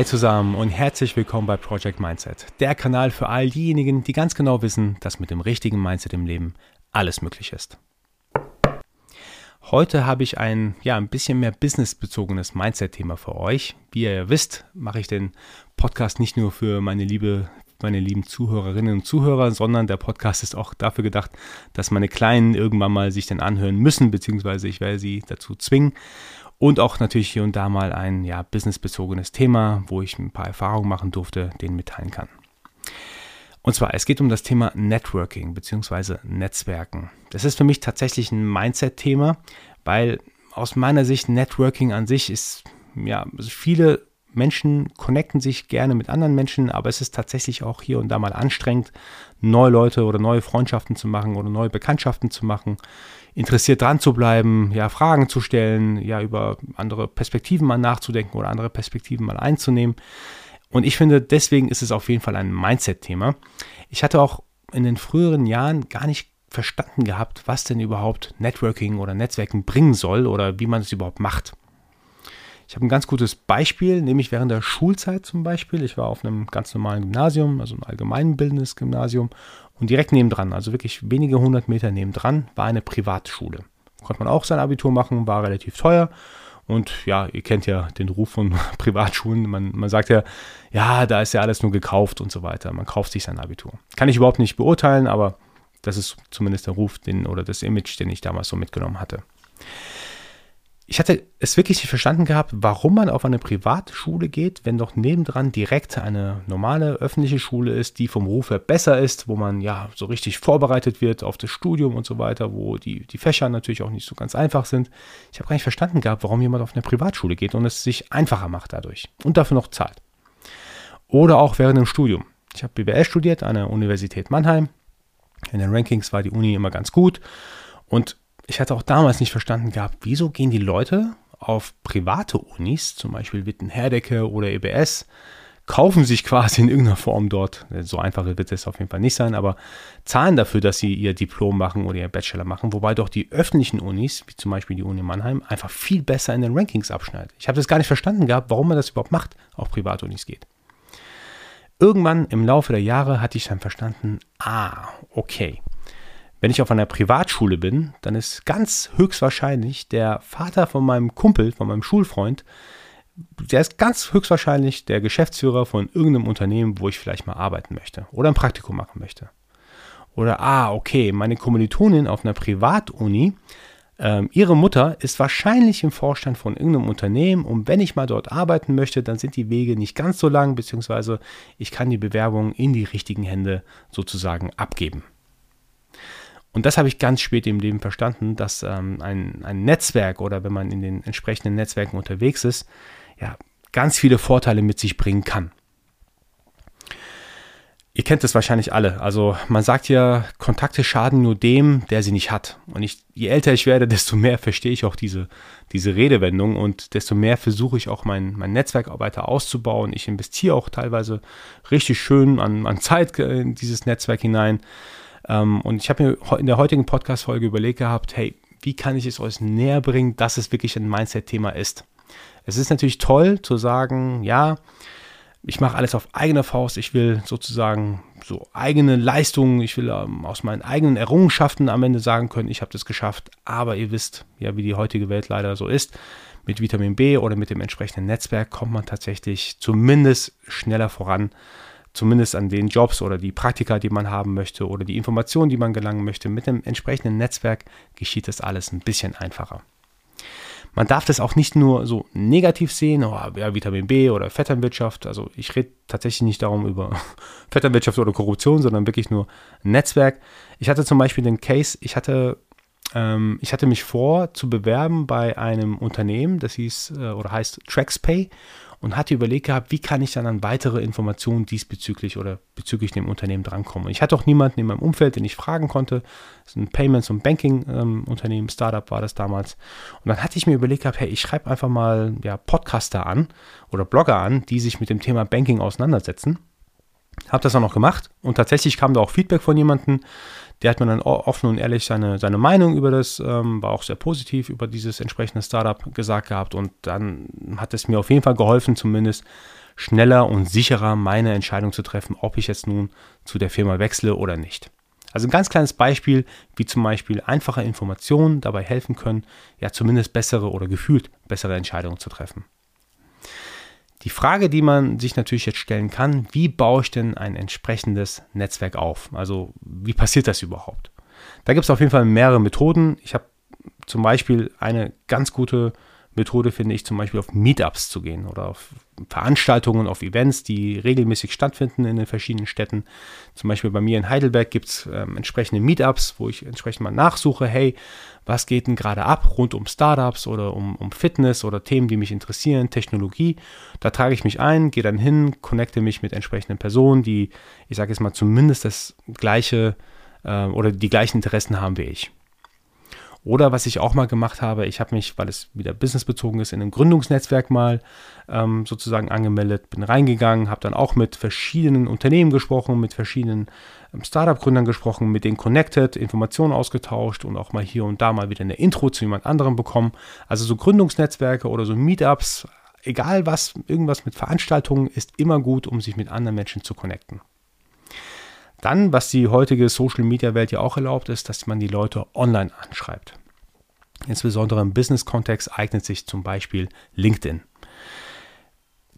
Hi zusammen und herzlich willkommen bei Project Mindset, der Kanal für all diejenigen, die ganz genau wissen, dass mit dem richtigen Mindset im Leben alles möglich ist. Heute habe ich ein ja ein bisschen mehr businessbezogenes Mindset-Thema für euch. Wie ihr wisst, mache ich den Podcast nicht nur für meine liebe meine lieben Zuhörerinnen und Zuhörer, sondern der Podcast ist auch dafür gedacht, dass meine Kleinen irgendwann mal sich den anhören müssen, beziehungsweise ich werde sie dazu zwingen. Und auch natürlich hier und da mal ein ja, businessbezogenes Thema, wo ich ein paar Erfahrungen machen durfte, den mitteilen kann. Und zwar, es geht um das Thema Networking bzw. Netzwerken. Das ist für mich tatsächlich ein Mindset-Thema, weil aus meiner Sicht Networking an sich ist, ja, also viele Menschen connecten sich gerne mit anderen Menschen, aber es ist tatsächlich auch hier und da mal anstrengend, neue Leute oder neue Freundschaften zu machen oder neue Bekanntschaften zu machen, interessiert dran zu bleiben, ja, Fragen zu stellen, ja, über andere Perspektiven mal nachzudenken oder andere Perspektiven mal einzunehmen. Und ich finde, deswegen ist es auf jeden Fall ein Mindset-Thema. Ich hatte auch in den früheren Jahren gar nicht verstanden gehabt, was denn überhaupt Networking oder Netzwerken bringen soll oder wie man es überhaupt macht. Ich habe ein ganz gutes Beispiel, nämlich während der Schulzeit zum Beispiel. Ich war auf einem ganz normalen Gymnasium, also ein allgemeinbildendes Gymnasium. Und direkt nebendran, also wirklich wenige hundert Meter nebendran, war eine Privatschule. Konnte man auch sein Abitur machen, war relativ teuer. Und ja, ihr kennt ja den Ruf von Privatschulen. Man, man sagt ja, ja, da ist ja alles nur gekauft und so weiter. Man kauft sich sein Abitur. Kann ich überhaupt nicht beurteilen, aber das ist zumindest der Ruf den, oder das Image, den ich damals so mitgenommen hatte ich hatte es wirklich nicht verstanden gehabt, warum man auf eine Privatschule geht, wenn doch nebendran direkt eine normale öffentliche Schule ist, die vom Ruf her besser ist, wo man ja so richtig vorbereitet wird auf das Studium und so weiter, wo die, die Fächer natürlich auch nicht so ganz einfach sind. Ich habe gar nicht verstanden gehabt, warum jemand auf eine Privatschule geht und es sich einfacher macht dadurch und dafür noch zahlt. Oder auch während dem Studium. Ich habe BWL studiert an der Universität Mannheim. In den Rankings war die Uni immer ganz gut und ich hatte auch damals nicht verstanden gehabt, wieso gehen die Leute auf private Unis, zum Beispiel Witten-Herdecke oder EBS, kaufen sich quasi in irgendeiner Form dort, so einfach wird es auf jeden Fall nicht sein, aber zahlen dafür, dass sie ihr Diplom machen oder ihr Bachelor machen, wobei doch die öffentlichen Unis, wie zum Beispiel die Uni Mannheim, einfach viel besser in den Rankings abschneidet. Ich habe das gar nicht verstanden gehabt, warum man das überhaupt macht, auf Privatunis geht. Irgendwann im Laufe der Jahre hatte ich dann verstanden, ah, okay, wenn ich auf einer Privatschule bin, dann ist ganz höchstwahrscheinlich der Vater von meinem Kumpel, von meinem Schulfreund, der ist ganz höchstwahrscheinlich der Geschäftsführer von irgendeinem Unternehmen, wo ich vielleicht mal arbeiten möchte oder ein Praktikum machen möchte. Oder, ah, okay, meine Kommilitonin auf einer Privatuni, ähm, ihre Mutter ist wahrscheinlich im Vorstand von irgendeinem Unternehmen und wenn ich mal dort arbeiten möchte, dann sind die Wege nicht ganz so lang, beziehungsweise ich kann die Bewerbung in die richtigen Hände sozusagen abgeben. Und das habe ich ganz spät im Leben verstanden, dass ähm, ein, ein Netzwerk oder wenn man in den entsprechenden Netzwerken unterwegs ist, ja, ganz viele Vorteile mit sich bringen kann. Ihr kennt das wahrscheinlich alle. Also man sagt ja, Kontakte schaden nur dem, der sie nicht hat. Und ich, je älter ich werde, desto mehr verstehe ich auch diese, diese Redewendung und desto mehr versuche ich auch mein, mein Netzwerk weiter auszubauen. Ich investiere auch teilweise richtig schön an, an Zeit in dieses Netzwerk hinein. Ähm, und ich habe mir in der heutigen Podcast-Folge überlegt gehabt, hey, wie kann ich es euch näher bringen, dass es wirklich ein Mindset-Thema ist? Es ist natürlich toll zu sagen, ja, ich mache alles auf eigene Faust, ich will sozusagen so eigene Leistungen, ich will ähm, aus meinen eigenen Errungenschaften am Ende sagen können, ich habe das geschafft, aber ihr wisst ja, wie die heutige Welt leider so ist. Mit Vitamin B oder mit dem entsprechenden Netzwerk kommt man tatsächlich zumindest schneller voran zumindest an den Jobs oder die Praktika, die man haben möchte oder die Informationen, die man gelangen möchte. Mit dem entsprechenden Netzwerk geschieht das alles ein bisschen einfacher. Man darf das auch nicht nur so negativ sehen, oh, ja, Vitamin B oder Vetternwirtschaft. Also ich rede tatsächlich nicht darum über Vetternwirtschaft oder Korruption, sondern wirklich nur Netzwerk. Ich hatte zum Beispiel den Case, ich hatte, ähm, ich hatte mich vor zu bewerben bei einem Unternehmen, das hieß äh, oder heißt TraxPay und hatte überlegt gehabt, wie kann ich dann an weitere Informationen diesbezüglich oder bezüglich dem Unternehmen drankommen. Und ich hatte auch niemanden in meinem Umfeld, den ich fragen konnte. Das ist ein Payments- und Banking-Unternehmen, ähm, Startup war das damals. Und dann hatte ich mir überlegt gehabt, hey, ich schreibe einfach mal ja, Podcaster an oder Blogger an, die sich mit dem Thema Banking auseinandersetzen. Habe das auch noch gemacht und tatsächlich kam da auch Feedback von jemandem, der hat mir dann offen und ehrlich seine, seine Meinung über das, ähm, war auch sehr positiv über dieses entsprechende Startup gesagt gehabt und dann hat es mir auf jeden Fall geholfen, zumindest schneller und sicherer meine Entscheidung zu treffen, ob ich jetzt nun zu der Firma wechsle oder nicht. Also ein ganz kleines Beispiel, wie zum Beispiel einfache Informationen dabei helfen können, ja zumindest bessere oder gefühlt bessere Entscheidungen zu treffen. Die Frage, die man sich natürlich jetzt stellen kann, wie baue ich denn ein entsprechendes Netzwerk auf? Also wie passiert das überhaupt? Da gibt es auf jeden Fall mehrere Methoden. Ich habe zum Beispiel eine ganz gute Methode finde ich zum Beispiel auf Meetups zu gehen oder auf Veranstaltungen, auf Events, die regelmäßig stattfinden in den verschiedenen Städten. Zum Beispiel bei mir in Heidelberg gibt es ähm, entsprechende Meetups, wo ich entsprechend mal nachsuche, hey, was geht denn gerade ab rund um Startups oder um, um Fitness oder Themen, die mich interessieren, Technologie. Da trage ich mich ein, gehe dann hin, connecte mich mit entsprechenden Personen, die, ich sage jetzt mal, zumindest das gleiche äh, oder die gleichen Interessen haben wie ich. Oder was ich auch mal gemacht habe, ich habe mich, weil es wieder businessbezogen ist, in einem Gründungsnetzwerk mal ähm, sozusagen angemeldet, bin reingegangen, habe dann auch mit verschiedenen Unternehmen gesprochen, mit verschiedenen ähm, Startup-Gründern gesprochen, mit denen connected, Informationen ausgetauscht und auch mal hier und da mal wieder eine Intro zu jemand anderem bekommen. Also so Gründungsnetzwerke oder so Meetups, egal was, irgendwas mit Veranstaltungen ist immer gut, um sich mit anderen Menschen zu connecten. Dann, was die heutige Social-Media-Welt ja auch erlaubt, ist, dass man die Leute online anschreibt. Insbesondere im Business-Kontext eignet sich zum Beispiel LinkedIn.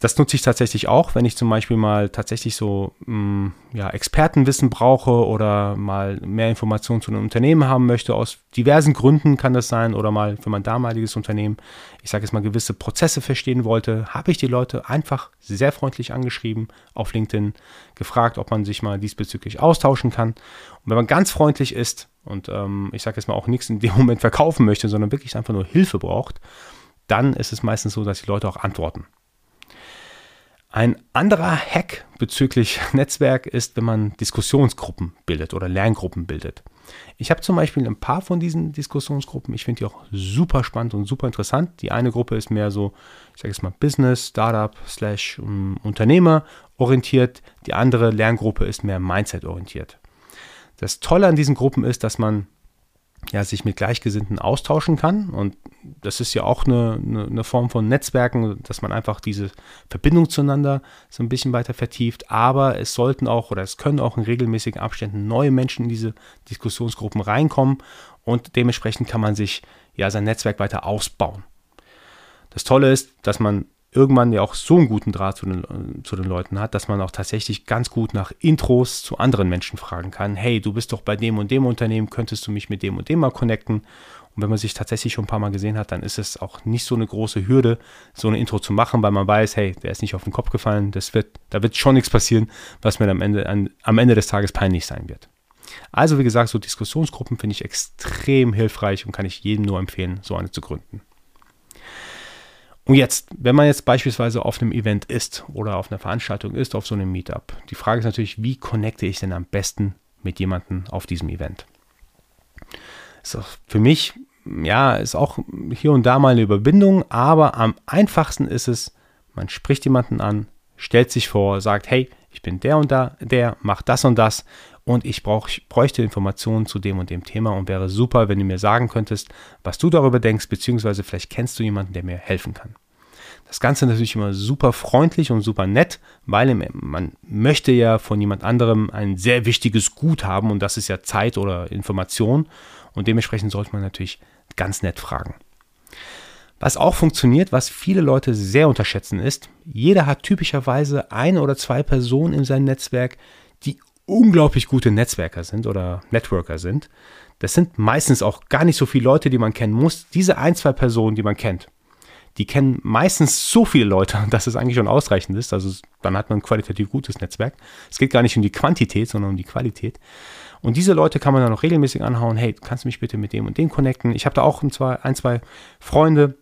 Das nutze ich tatsächlich auch, wenn ich zum Beispiel mal tatsächlich so mh, mm, ja, Expertenwissen brauche oder mal mehr Informationen zu einem Unternehmen haben möchte. Aus diversen Gründen kann das sein oder mal für mein damaliges Unternehmen, ich sage jetzt mal, gewisse Prozesse verstehen wollte, habe ich die Leute einfach sehr freundlich angeschrieben auf LinkedIn, gefragt, ob man sich mal diesbezüglich austauschen kann. Und wenn man ganz freundlich ist und ähm, ich sage jetzt mal auch nichts in dem Moment verkaufen möchte, sondern wirklich einfach nur Hilfe braucht, dann ist es meistens so, dass die Leute auch antworten. Ein anderer Hack bezüglich Netzwerk ist, wenn man Diskussionsgruppen bildet oder Lerngruppen bildet. Ich habe zum Beispiel ein paar von diesen Diskussionsgruppen. Ich finde die auch super spannend und super interessant. Die eine Gruppe ist mehr so, ich sage jetzt mal Business, Startup, slash um, Unternehmer orientiert. Die andere Lerngruppe ist mehr Mindset orientiert. Das Tolle an diesen Gruppen ist, dass man ja, sich mit Gleichgesinnten austauschen kann. Und das ist ja auch eine, eine, eine, Form von Netzwerken, dass man einfach diese Verbindung zueinander so ein bisschen weiter vertieft. Aber es sollten auch oder es können auch in regelmäßigen Abständen neue Menschen in diese Diskussionsgruppen reinkommen und dementsprechend kann man sich ja sein Netzwerk weiter ausbauen. Das Tolle ist, dass man irgendwann ja auch so einen guten Draht zu den, zu den Leuten hat, dass man auch tatsächlich ganz gut nach Intros zu anderen Menschen fragen kann. Hey, du bist doch bei dem und dem Unternehmen, könntest du mich mit dem und dem mal connecten? Und wenn man sich tatsächlich schon ein paar Mal gesehen hat, dann ist es auch nicht so eine große Hürde, so eine Intro zu machen, weil man weiß, hey, der ist nicht auf den Kopf gefallen, das wird, da wird schon nichts passieren, was mir am Ende, an, am Ende des Tages peinlich sein wird. Also wie gesagt, so Diskussionsgruppen finde ich extrem hilfreich und kann ich jedem nur empfehlen, so eine zu gründen. Und jetzt, wenn man jetzt beispielsweise auf einem Event ist oder auf einer Veranstaltung ist, auf so einem Meetup, die Frage ist natürlich, wie connecte ich denn am besten mit jemandem auf diesem Event? So, für mich, ja, ist auch hier und da mal eine Überbindung, aber am einfachsten ist es, man spricht jemanden an, stellt sich vor, sagt, hey, ich bin der und da, der macht das und das und ich, brauch, ich bräuchte Informationen zu dem und dem Thema und wäre super, wenn du mir sagen könntest, was du darüber denkst, beziehungsweise vielleicht kennst du jemanden, der mir helfen kann. Das Ganze natürlich immer super freundlich und super nett, weil man möchte ja von jemand anderem ein sehr wichtiges Gut haben und das ist ja Zeit oder Information und dementsprechend sollte man natürlich ganz nett fragen. Was auch funktioniert, was viele Leute sehr unterschätzen ist, jeder hat typischerweise eine oder zwei Personen in seinem Netzwerk, die unglaublich gute Netzwerker sind oder Networker sind. Das sind meistens auch gar nicht so viele Leute, die man kennen muss. Diese ein, zwei Personen, die man kennt, die kennen meistens so viele Leute, dass es eigentlich schon ausreichend ist. Also dann hat man ein qualitativ gutes Netzwerk. Es geht gar nicht um die Quantität, sondern um die Qualität. Und diese Leute kann man dann auch regelmäßig anhauen. Hey, kannst du mich bitte mit dem und dem connecten? Ich habe da auch ein zwei, ein, zwei Freunde,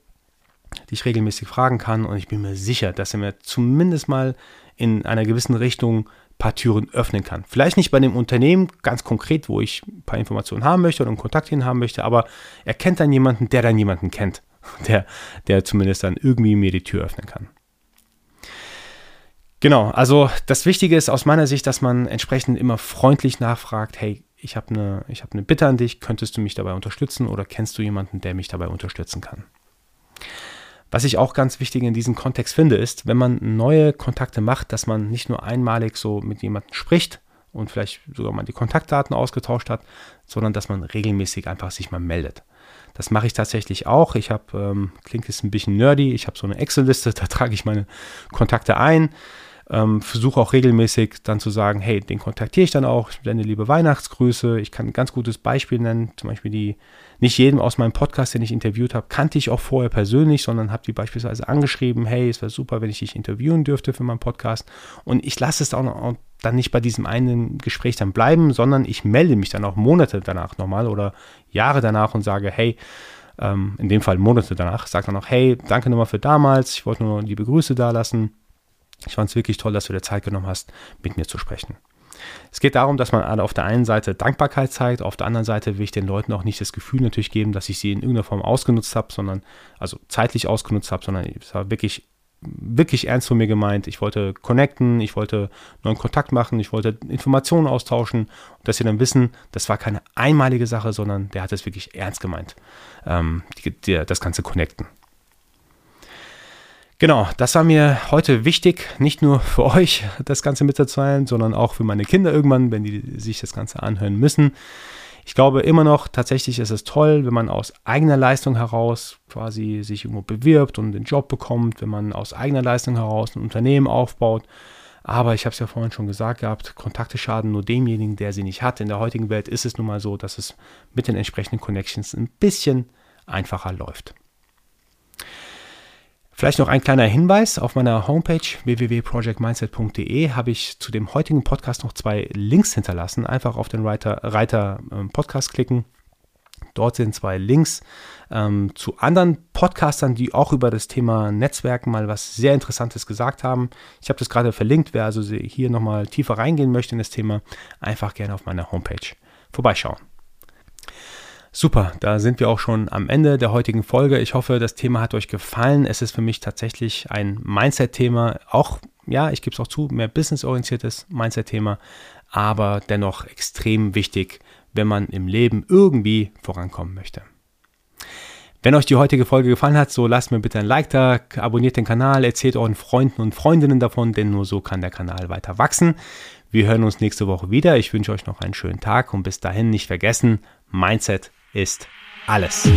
die ich regelmäßig fragen kann. Und ich bin mir sicher, dass er mir zumindest mal in einer gewissen Richtung paar Türen öffnen kann. Vielleicht nicht bei dem Unternehmen ganz konkret, wo ich ein paar Informationen haben möchte oder einen Kontakt hin haben möchte, aber er kennt dann jemanden, der dann jemanden kennt, der, der zumindest dann irgendwie mir die Tür öffnen kann. Genau, also das Wichtige ist aus meiner Sicht, dass man entsprechend immer freundlich nachfragt, hey, ich habe eine, hab eine Bitte an dich, könntest du mich dabei unterstützen oder kennst du jemanden, der mich dabei unterstützen kann? Was ich auch ganz wichtig in diesem Kontext finde, ist, wenn man neue Kontakte macht, dass man nicht nur einmalig so mit jemandem spricht und vielleicht sogar mal die Kontaktdaten ausgetauscht hat, sondern dass man regelmäßig einfach sich mal meldet. Das mache ich tatsächlich auch. Ich habe, ähm, klingt jetzt ein bisschen nerdy, ich habe so eine Excel-Liste, da trage ich meine Kontakte ein. Ähm, versuche auch regelmäßig dann zu sagen, hey, den kontaktiere ich dann auch, ich sende liebe Weihnachtsgrüße. Ich kann ein ganz gutes Beispiel nennen, zum Beispiel die, nicht jeden aus meinem Podcast, den ich interviewt habe, kannte ich auch vorher persönlich, sondern habe die beispielsweise angeschrieben, hey, es wäre super, wenn ich dich interviewen dürfte für meinen Podcast. Und ich lasse es auch, noch, dann nicht bei diesem einen Gespräch dann bleiben, sondern ich melde mich dann auch Monate danach nochmal oder Jahre danach und sage, hey, ähm, in dem Fall Monate danach, sage dann auch, hey, danke nochmal für damals, ich wollte nur liebe Grüße da lassen ich fand es wirklich toll, dass du dir Zeit genommen hast, mit mir zu sprechen. Es geht darum, dass man auf der einen Seite Dankbarkeit zeigt, auf der anderen Seite will ich den Leuten auch nicht das Gefühl natürlich geben, dass ich sie in irgendeiner Form ausgenutzt habe, sondern, also zeitlich ausgenutzt habe, sondern es war wirklich, wirklich ernst von mir gemeint. Ich wollte connecten, ich wollte neuen Kontakt machen, ich wollte Informationen austauschen dass sie dann wissen, das war keine einmalige Sache, sondern der hat es wirklich ernst gemeint, ähm, die, die, das ganze Connecten. Genau, das war mir heute wichtig, nicht nur für euch das Ganze mitzuteilen, sondern auch für meine Kinder irgendwann, wenn die sich das Ganze anhören müssen. Ich glaube immer noch, tatsächlich ist es toll, wenn man aus eigener Leistung heraus quasi sich irgendwo bewirbt und den Job bekommt, wenn man aus eigener Leistung heraus ein Unternehmen aufbaut. Aber ich habe es ja vorhin schon gesagt gehabt, Kontakte schaden nur demjenigen, der sie nicht hat. In der heutigen Welt ist es nun mal so, dass es mit den entsprechenden Connections ein bisschen einfacher läuft. Vielleicht noch ein kleiner Hinweis. Auf meiner Homepage www.projectmindset.de habe ich zu dem heutigen Podcast noch zwei Links hinterlassen. Einfach auf den Reiter, Reiter ähm, Podcast klicken. Dort sind zwei Links ähm, zu anderen Podcastern, die auch über das Thema Netzwerken mal was sehr Interessantes gesagt haben. Ich habe das gerade verlinkt. Wer also hier nochmal tiefer reingehen möchte in das Thema, einfach gerne auf meiner Homepage vorbeischauen. Super, da sind wir auch schon am Ende der heutigen Folge. Ich hoffe, das Thema hat euch gefallen. Es ist für mich tatsächlich ein Mindset-Thema. Auch, ja, ich gebe es auch zu, mehr businessorientiertes Mindset-Thema, aber dennoch extrem wichtig, wenn man im Leben irgendwie vorankommen möchte. Wenn euch die heutige Folge gefallen hat, so lasst mir bitte ein Like da, abonniert den Kanal, erzählt euren Freunden und Freundinnen davon, denn nur so kann der Kanal weiter wachsen. Wir hören uns nächste Woche wieder. Ich wünsche euch noch einen schönen Tag und bis dahin nicht vergessen, Mindset ist alles.